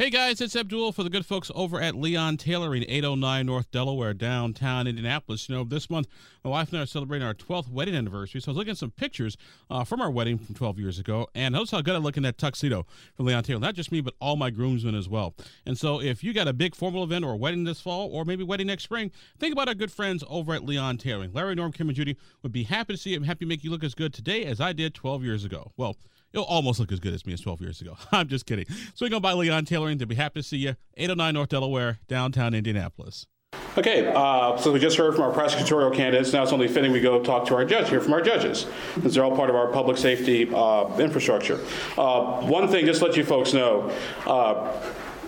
Hey guys, it's Abdul for the good folks over at Leon Tailoring, 809 North Delaware, downtown Indianapolis. You know, this month my wife and I are celebrating our 12th wedding anniversary, so I was looking at some pictures uh, from our wedding from 12 years ago, and notice how good I look in that tuxedo from Leon Tailoring. Not just me, but all my groomsmen as well. And so if you got a big formal event or a wedding this fall, or maybe wedding next spring, think about our good friends over at Leon Tailoring. Larry, Norm, Kim, and Judy would be happy to see you and happy to make you look as good today as I did 12 years ago. Well, You'll almost look as good as me as 12 years ago. I'm just kidding. Swing on by Leon Tailoring. They'll be happy to see you. 809 North Delaware, downtown Indianapolis. Okay, uh, so we just heard from our prosecutorial candidates. Now it's only fitting we go talk to our judge, hear from our judges, since they're all part of our public safety uh, infrastructure. Uh, one thing, just to let you folks know, uh,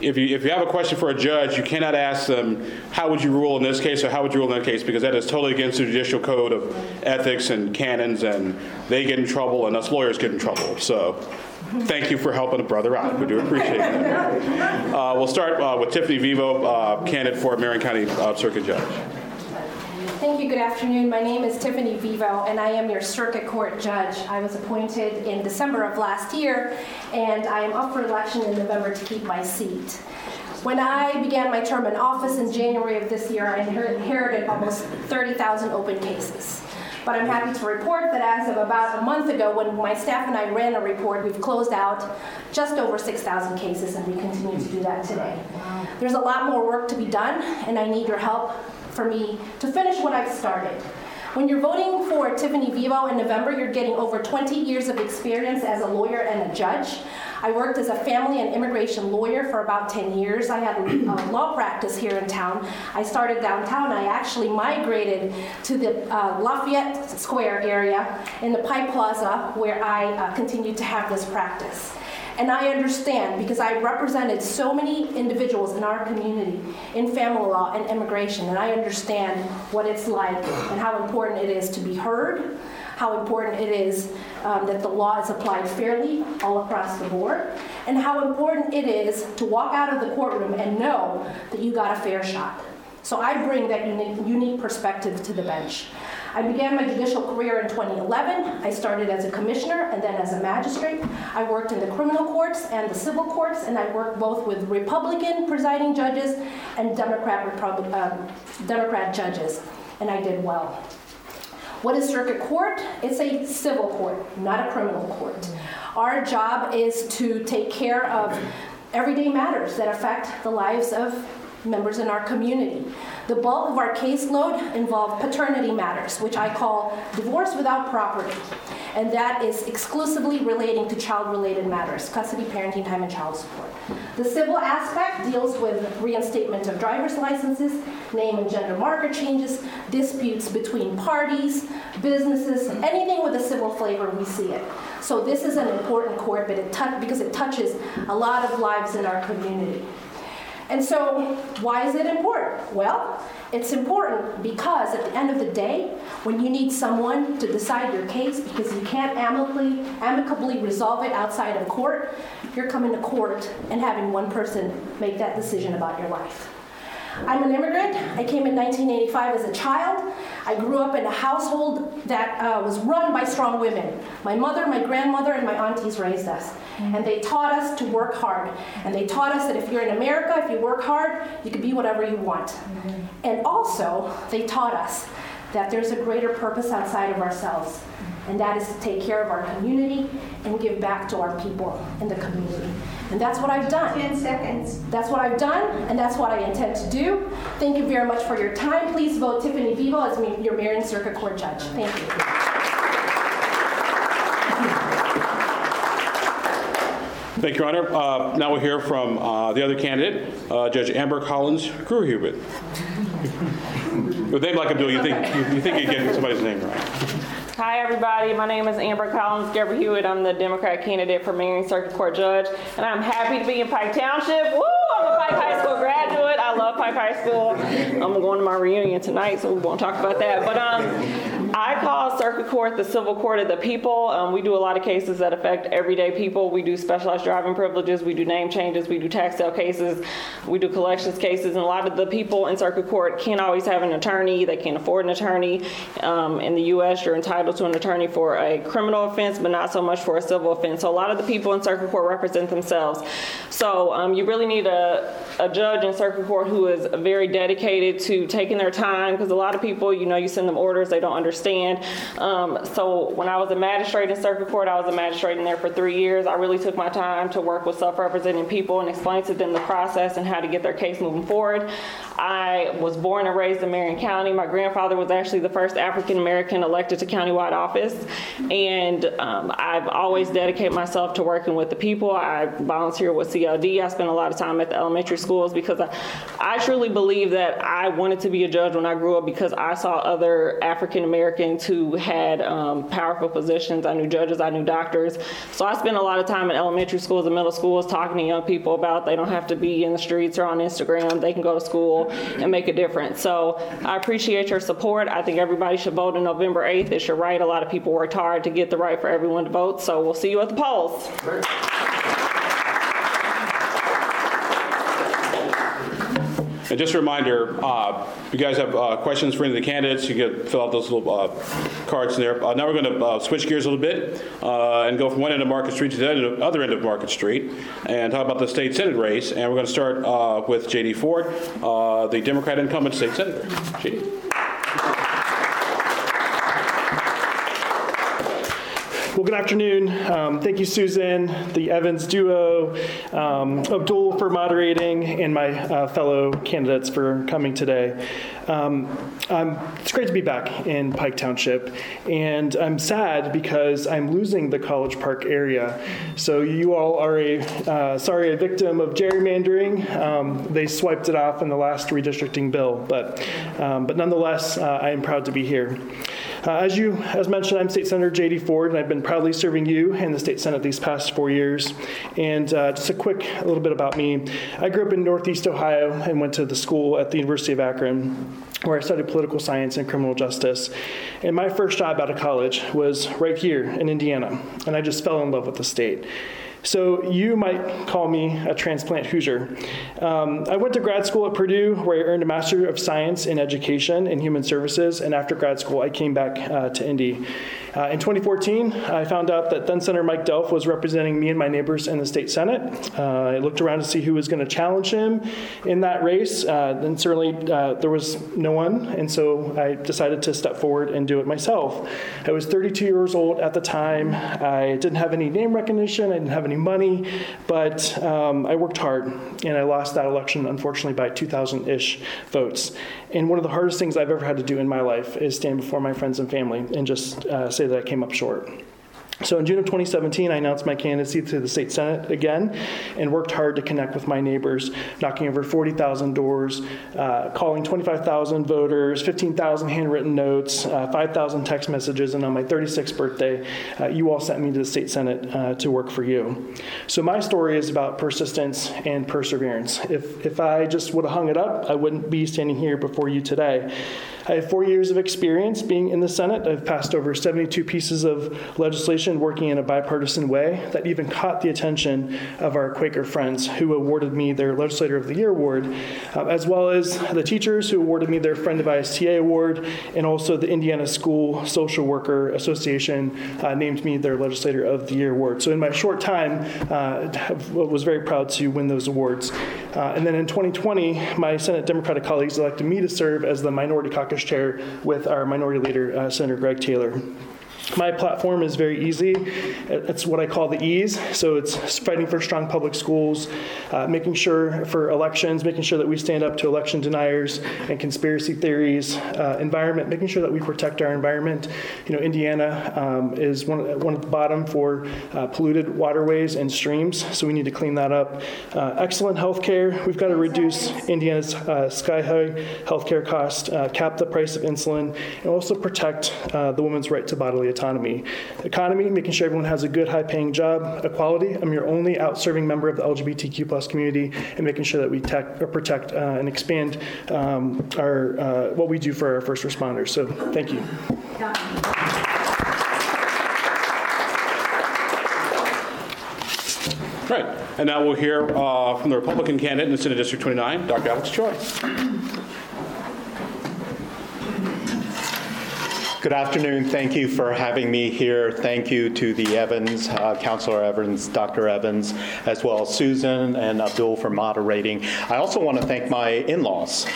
if you, if you have a question for a judge, you cannot ask them, how would you rule in this case or how would you rule in that case, because that is totally against the judicial code of ethics and canons, and they get in trouble and us lawyers get in trouble. So thank you for helping a brother out. We do appreciate that. Uh, we'll start uh, with Tiffany Vivo, uh, candidate for Marion County uh, Circuit Judge. Thank you. Good afternoon. My name is Tiffany Vivo, and I am your circuit court judge. I was appointed in December of last year, and I am up for election in November to keep my seat. When I began my term in office in January of this year, I inherited almost 30,000 open cases. But I'm happy to report that as of about a month ago, when my staff and I ran a report, we've closed out just over 6,000 cases, and we continue to do that today. There's a lot more work to be done, and I need your help for me to finish what I've started. When you're voting for Tiffany Vivo in November, you're getting over 20 years of experience as a lawyer and a judge. I worked as a family and immigration lawyer for about 10 years. I had a law practice here in town. I started downtown. I actually migrated to the uh, Lafayette Square area in the Pike Plaza where I uh, continued to have this practice. And I understand because I represented so many individuals in our community in family law and immigration, and I understand what it's like and how important it is to be heard, how important it is um, that the law is applied fairly all across the board, and how important it is to walk out of the courtroom and know that you got a fair shot. So I bring that unique, unique perspective to the bench. I began my judicial career in 2011. I started as a commissioner and then as a magistrate. I worked in the criminal courts and the civil courts, and I worked both with Republican presiding judges and Democrat, uh, Democrat judges, and I did well. What is circuit court? It's a civil court, not a criminal court. Our job is to take care of everyday matters that affect the lives of members in our community. The bulk of our caseload involve paternity matters, which I call divorce without property. And that is exclusively relating to child-related matters, custody, parenting time, and child support. The civil aspect deals with reinstatement of driver's licenses, name and gender marker changes, disputes between parties, businesses, anything with a civil flavor, we see it. So this is an important court but it because it touches a lot of lives in our community. And so, why is it important? Well, it's important because at the end of the day, when you need someone to decide your case because you can't amicably, amicably resolve it outside of court, you're coming to court and having one person make that decision about your life. I'm an immigrant. I came in 1985 as a child. I grew up in a household that uh, was run by strong women. My mother, my grandmother, and my aunties raised us. Mm-hmm. And they taught us to work hard. And they taught us that if you're in America, if you work hard, you can be whatever you want. Mm-hmm. And also, they taught us that there's a greater purpose outside of ourselves and that is to take care of our community and give back to our people in the community. And that's what I've done. 10 seconds. That's what I've done, and that's what I intend to do. Thank you very much for your time. Please vote Tiffany Vivo as your Marion Circuit Court Judge. Thank you. Thank you, Your Honor. Uh, now we'll hear from uh, the other candidate, uh, Judge Amber Collins Gruhubit. With a name like Abdul, you think you, you think you're getting somebody's name right. Hi, everybody. My name is Amber Collins Gerber Hewitt. I'm the Democrat candidate for Marion Circuit Court Judge, and I'm happy to be in Pike Township. Woo! I'm a Pike High School graduate. I love Pike High School. I'm going to my reunion tonight, so we won't talk about that. But um, I call circuit court the civil court of the people. Um, we do a lot of cases that affect everyday people. We do specialized driving privileges, we do name changes, we do tax sale cases, we do collections cases, and a lot of the people in circuit court can't always have an attorney. They can't afford an attorney. Um, in the U.S., you're entitled to an attorney for a criminal offense, but not so much for a civil offense. So a lot of the people in circuit court represent themselves. So um, you really need a, a judge in circuit court who is very dedicated to taking their time because a lot of people, you know, you send them orders, they don't understand. Um, so when I was a magistrate in circuit court, I was a magistrate in there for three years. I really took my time to work with self-representing people and explain to them the process and how to get their case moving forward. I was born and raised in Marion County. My grandfather was actually the first African American elected to countywide office, and um, I've always dedicated myself to working with the people. I volunteer with CLD. I spend a lot of time at the elementary schools because I, I truly believe that I wanted to be a judge when I grew up because I saw other African Americans who had um, powerful positions. I knew judges, I knew doctors. So I spent a lot of time in elementary schools and middle schools talking to young people about they don't have to be in the streets or on Instagram. They can go to school and make a difference. So I appreciate your support. I think everybody should vote on November 8th. It's your right. A lot of people worked hard to get the right for everyone to vote. So we'll see you at the polls. And just a reminder, uh, you guys have uh, questions for any of the candidates, you can fill out those little uh, cards in there. Uh, Now we're going to switch gears a little bit uh, and go from one end of Market Street to the other end of Market Street and talk about the state senate race. And we're going to start uh, with J.D. Ford, uh, the Democrat incumbent state senator. J.D. Well, good afternoon. Um, thank you, Susan, the Evans duo, um, Abdul for moderating, and my uh, fellow candidates for coming today. Um, it's great to be back in Pike Township, and I'm sad because I'm losing the College Park area. So you all are a uh, sorry a victim of gerrymandering. Um, they swiped it off in the last redistricting bill, but um, but nonetheless, uh, I am proud to be here. Uh, as you, as mentioned, I'm State Senator J.D. Ford, and I've been proudly serving you in the state senate these past four years. And uh, just a quick, a little bit about me. I grew up in Northeast Ohio and went to the school at the University of Akron, where I studied political science and criminal justice. And my first job out of college was right here in Indiana, and I just fell in love with the state. So you might call me a transplant Hoosier. Um, I went to grad school at Purdue, where I earned a Master of Science in Education and Human Services. And after grad school, I came back uh, to Indy. Uh, in 2014, I found out that then Senator Mike Delph was representing me and my neighbors in the state senate. Uh, I looked around to see who was going to challenge him in that race, uh, and certainly uh, there was no one. And so I decided to step forward and do it myself. I was 32 years old at the time. I didn't have any name recognition. I didn't have any money, but um, I worked hard, and I lost that election, unfortunately, by 2,000-ish votes. And one of the hardest things I've ever had to do in my life is stand before my friends and family and just uh, say that I came up short. So in June of 2017, I announced my candidacy to the state senate again and worked hard to connect with my neighbors, knocking over 40,000 doors, uh, calling 25,000 voters, 15,000 handwritten notes, uh, 5,000 text messages, and on my 36th birthday, uh, you all sent me to the state senate uh, to work for you. So my story is about persistence and perseverance. If, if I just would have hung it up, I wouldn't be standing here before you today. I have four years of experience being in the Senate. I've passed over 72 pieces of legislation working in a bipartisan way that even caught the attention of our Quaker friends who awarded me their Legislator of the Year award, uh, as well as the teachers who awarded me their Friend of ISTA award, and also the Indiana School Social Worker Association uh, named me their Legislator of the Year award. So in my short time, uh, was very proud to win those awards. Uh, and then in 2020, my Senate Democratic colleagues elected me to serve as the Minority Caucus Chair with our Minority Leader, uh, Senator Greg Taylor. My platform is very easy. It's what I call the ease. So it's fighting for strong public schools, uh, making sure for elections, making sure that we stand up to election deniers and conspiracy theories, uh, environment, making sure that we protect our environment. You know, Indiana um, is one, one at the bottom for uh, polluted waterways and streams, so we need to clean that up. Uh, excellent health care. We've got to reduce Indiana's uh, sky high health care cost, uh, cap the price of insulin, and also protect the woman's right to bodily autonomy. Economy, making sure everyone has a good, high-paying job. Equality, I'm your only out-serving member of the LGBTQ plus community, and making sure that we tech, or protect uh, and expand um, our uh, what we do for our first responders. So, thank you. Right. And now we'll hear uh, from the Republican candidate in the Senate District 29, Dr. Alex Choi. Good afternoon. Thank you for having me here. Thank you to the Evans, uh, Councilor Evans, Dr. Evans, as well as Susan and Abdul for moderating. I also want to thank my in-laws.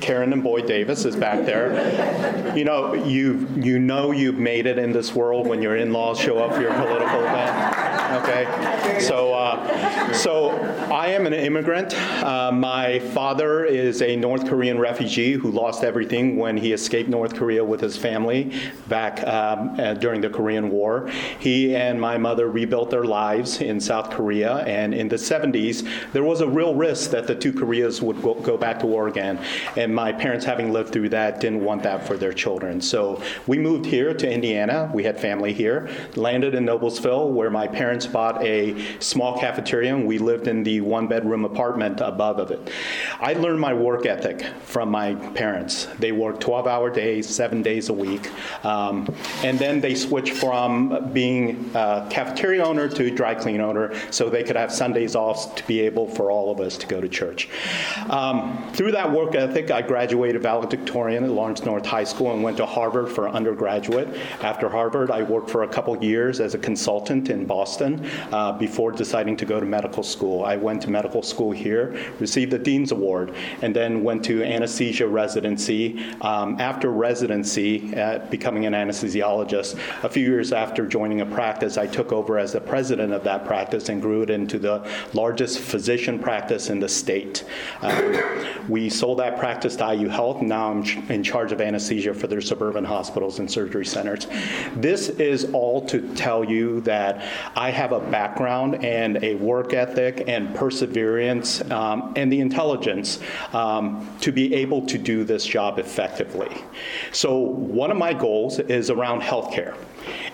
Karen and Boyd Davis is back there. You know, you you know you've made it in this world when your in-laws show up for your political event. Okay, so uh, so I am an immigrant. Uh, my father is a North Korean refugee who lost everything when he escaped North Korea with his family back um, uh, during the Korean War. He and my mother rebuilt their lives in South Korea, and in the 70s, there was a real risk that the two Koreas would go, go back to war again. And my parents, having lived through that, didn't want that for their children. So we moved here to Indiana. We had family here, landed in Noblesville, where my parents bought a small cafeteria, and we lived in the one bedroom apartment above of it. I learned my work ethic from my parents. They worked 12 hour days, seven days a week. Um, and then they switched from being a cafeteria owner to dry clean owner so they could have Sundays off to be able for all of us to go to church. Um, through that work ethic, I graduated valedictorian at Lawrence North High School and went to Harvard for undergraduate. After Harvard, I worked for a couple years as a consultant in Boston uh, before deciding to go to medical school. I went to medical school here, received the Dean's Award, and then went to anesthesia residency. Um, after residency, uh, becoming an anesthesiologist, a few years after joining a practice, I took over as the president of that practice and grew it into the largest physician practice in the state. Um, we sold that practice to IU Health. Now I'm in charge of anesthesia for their suburban hospitals and surgery centers. This is all to tell you that I have a background and a work ethic and perseverance um, and the intelligence um, to be able to do this job effectively. So, one of my goals is around healthcare.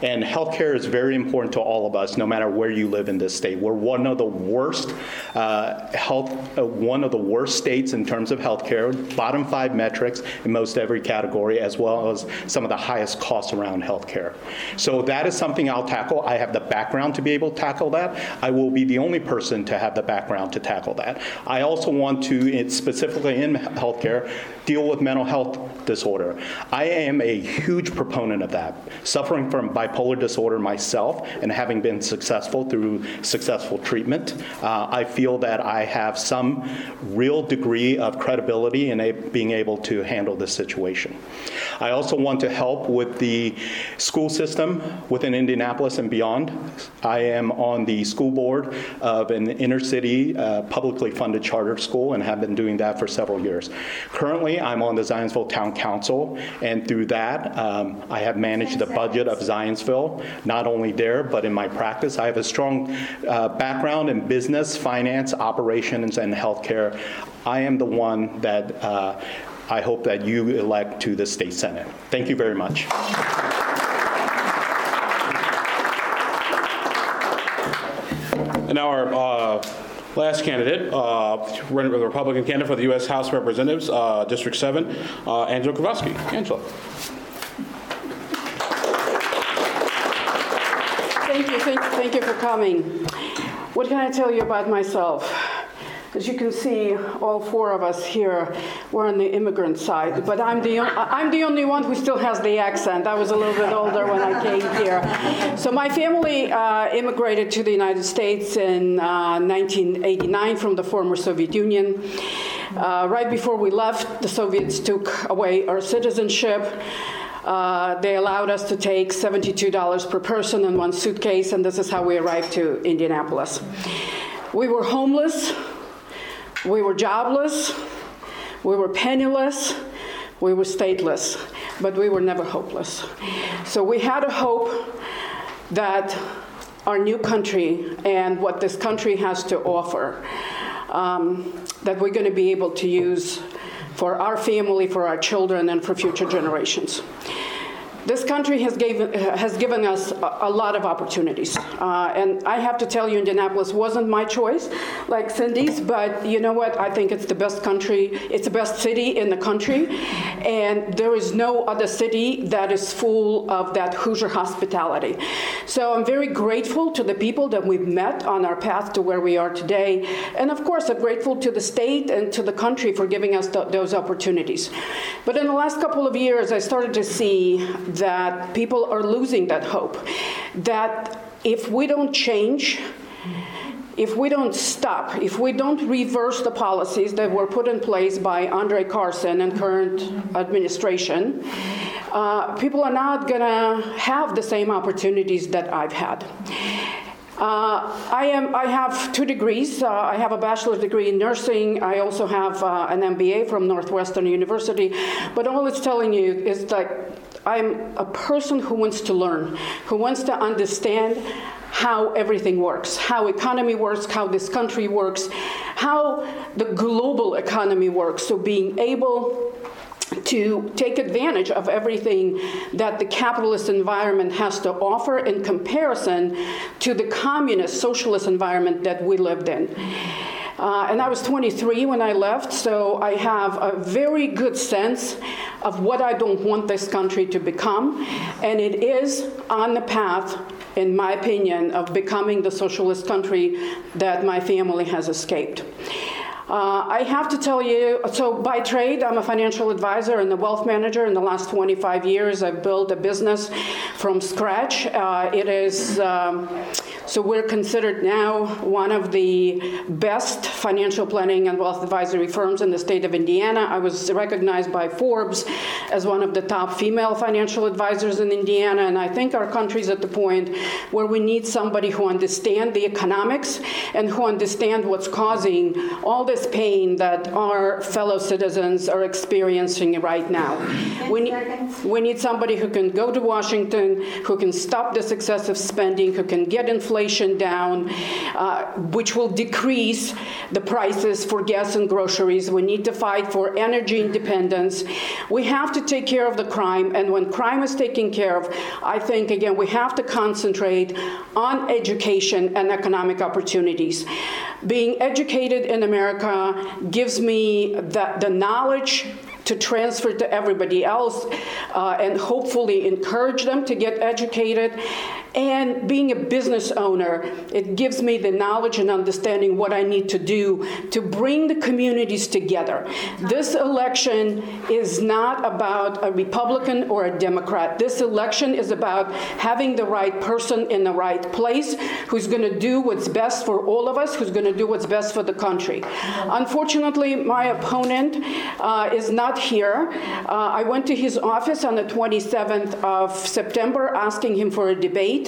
And healthcare is very important to all of us, no matter where you live in this state. We're one of the worst uh, health, uh, one of the worst states in terms of healthcare. Bottom five metrics in most every category, as well as some of the highest costs around healthcare. So that is something I'll tackle. I have the background to be able to tackle that. I will be the only person to have the background to tackle that. I also want to, specifically in healthcare, deal with mental health disorder. I am a huge proponent of that. Suffering from bipolar disorder myself and having been successful through successful treatment, uh, I feel that I have some real degree of credibility in a, being able to handle this situation. I also want to help with the school system within Indianapolis and beyond. I am on the school board of an inner city uh, publicly funded charter school and have been doing that for several years. Currently, I'm on the Zionsville Town Council, and through that, um, I have managed the budget of Zionsville, not only there, but in my practice. I have a strong uh, background in business, finance, operations, and healthcare. I am the one that uh, I hope that you elect to the state senate. Thank you very much. And now our uh, last candidate, uh, the Republican candidate for the U.S. House of Representatives, uh, District 7, uh, Angela Kowalski. Angela. Thank you, thank, thank you for coming. What can I tell you about myself? As you can see, all four of us here were on the immigrant side, but I'm the, I'm the only one who still has the accent. I was a little bit older when I came here. So my family uh, immigrated to the United States in uh, 1989 from the former Soviet Union. Uh, right before we left, the Soviets took away our citizenship. Uh, they allowed us to take $72 per person in one suitcase, and this is how we arrived to Indianapolis. We were homeless, we were jobless, we were penniless, we were stateless, but we were never hopeless. So we had a hope that our new country and what this country has to offer, um, that we're going to be able to use for our family, for our children, and for future generations. This country has, gave, has given us a, lot of opportunities. Uh, and I have to tell you, Indianapolis wasn't my choice, like Cindy's, but you know what? I think it's the best country, it's the best city in the country. And there is no other city that is full of that Hoosier hospitality. So I'm very grateful to the people that we've met on our path to where we are today. And of course, I'm grateful to the state and to the country for giving us th- those opportunities. But in the last couple of years, I started to see that people are losing that hope. That if we don't change, if we don't stop, if we don't reverse the policies that were put in place by Andre Carson and current administration, uh, people are not going to have the same opportunities that I've had. Uh, I am. I have two degrees. Uh, I have a bachelor's degree in nursing. I also have uh, an MBA from Northwestern University. But all it's telling you is that I'm a person who wants to learn, who wants to understand how everything works, how economy works, how this country works, how the global economy works. So being able to take advantage of everything that the capitalist environment has to offer in comparison to the communist socialist environment that we lived in. Uh, and I was 23 when I left, so I have a very good sense of what I don't want this country to become. And it is on the path, in my opinion, of becoming the socialist country that my family has escaped. Uh, I have to tell you, so by trade, I'm a financial advisor and a wealth manager. In the last 25 years, I've built a business from scratch. Uh, it is, um, so we're considered now one of the best financial planning and wealth advisory firms in the state of Indiana. I was recognized by Forbes as one of the top female financial advisors in Indiana, and I think our country's at the point where we need somebody who understands the economics and who understands what's causing all this pain that our fellow citizens are experiencing right now. We need, we need somebody who can go to Washington, who can stop this excessive spending, who can get inflation down, uh, which will decrease the prices for gas and groceries. We need to fight for energy independence. We have to take care of the crime, and when crime is taken care of, I think, again, we have to concentrate on education and economic opportunities. Being educated in America gives me the, the knowledge to transfer to everybody else uh, and hopefully encourage them to get educated. And being a business owner, it gives me the knowledge and understanding what I need to do to bring the communities together. This election is not about a Republican or a Democrat. This election is about having the right person in the right place who's going to do what's best for all of us, who's going to do what's best for the country. Unfortunately, my opponent uh, is not here. Uh, I went to his office on the 27th of September asking him for a debate.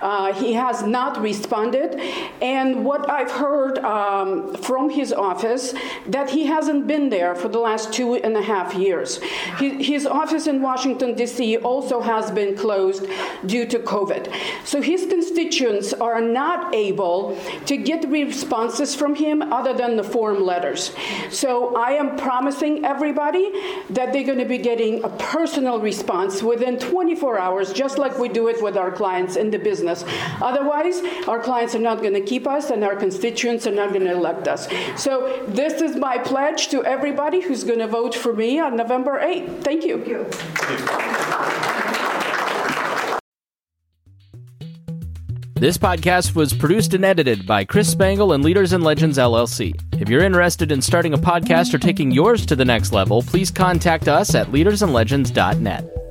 Uh, he has not responded. And what I've heard um, from his office, that he hasn't been there for the last two and a half years. His, his office in Washington, D.C. also has been closed due to COVID. So his constituents are not able to get responses from him other than the form letters. So I am promising everybody that they're going to be getting a personal response within 24 hours, just like we do it with our clients in the business. Otherwise, our clients are not going to keep us and our constituents are not going to elect us. So this is my pledge to everybody who's going to vote for me on November 8th. Thank you. Thank you. This podcast was produced and edited by Chris Spangle and Leaders and Legends LLC. If you're interested in starting a podcast or taking yours to the next level, please contact us at leadersandlegends.net.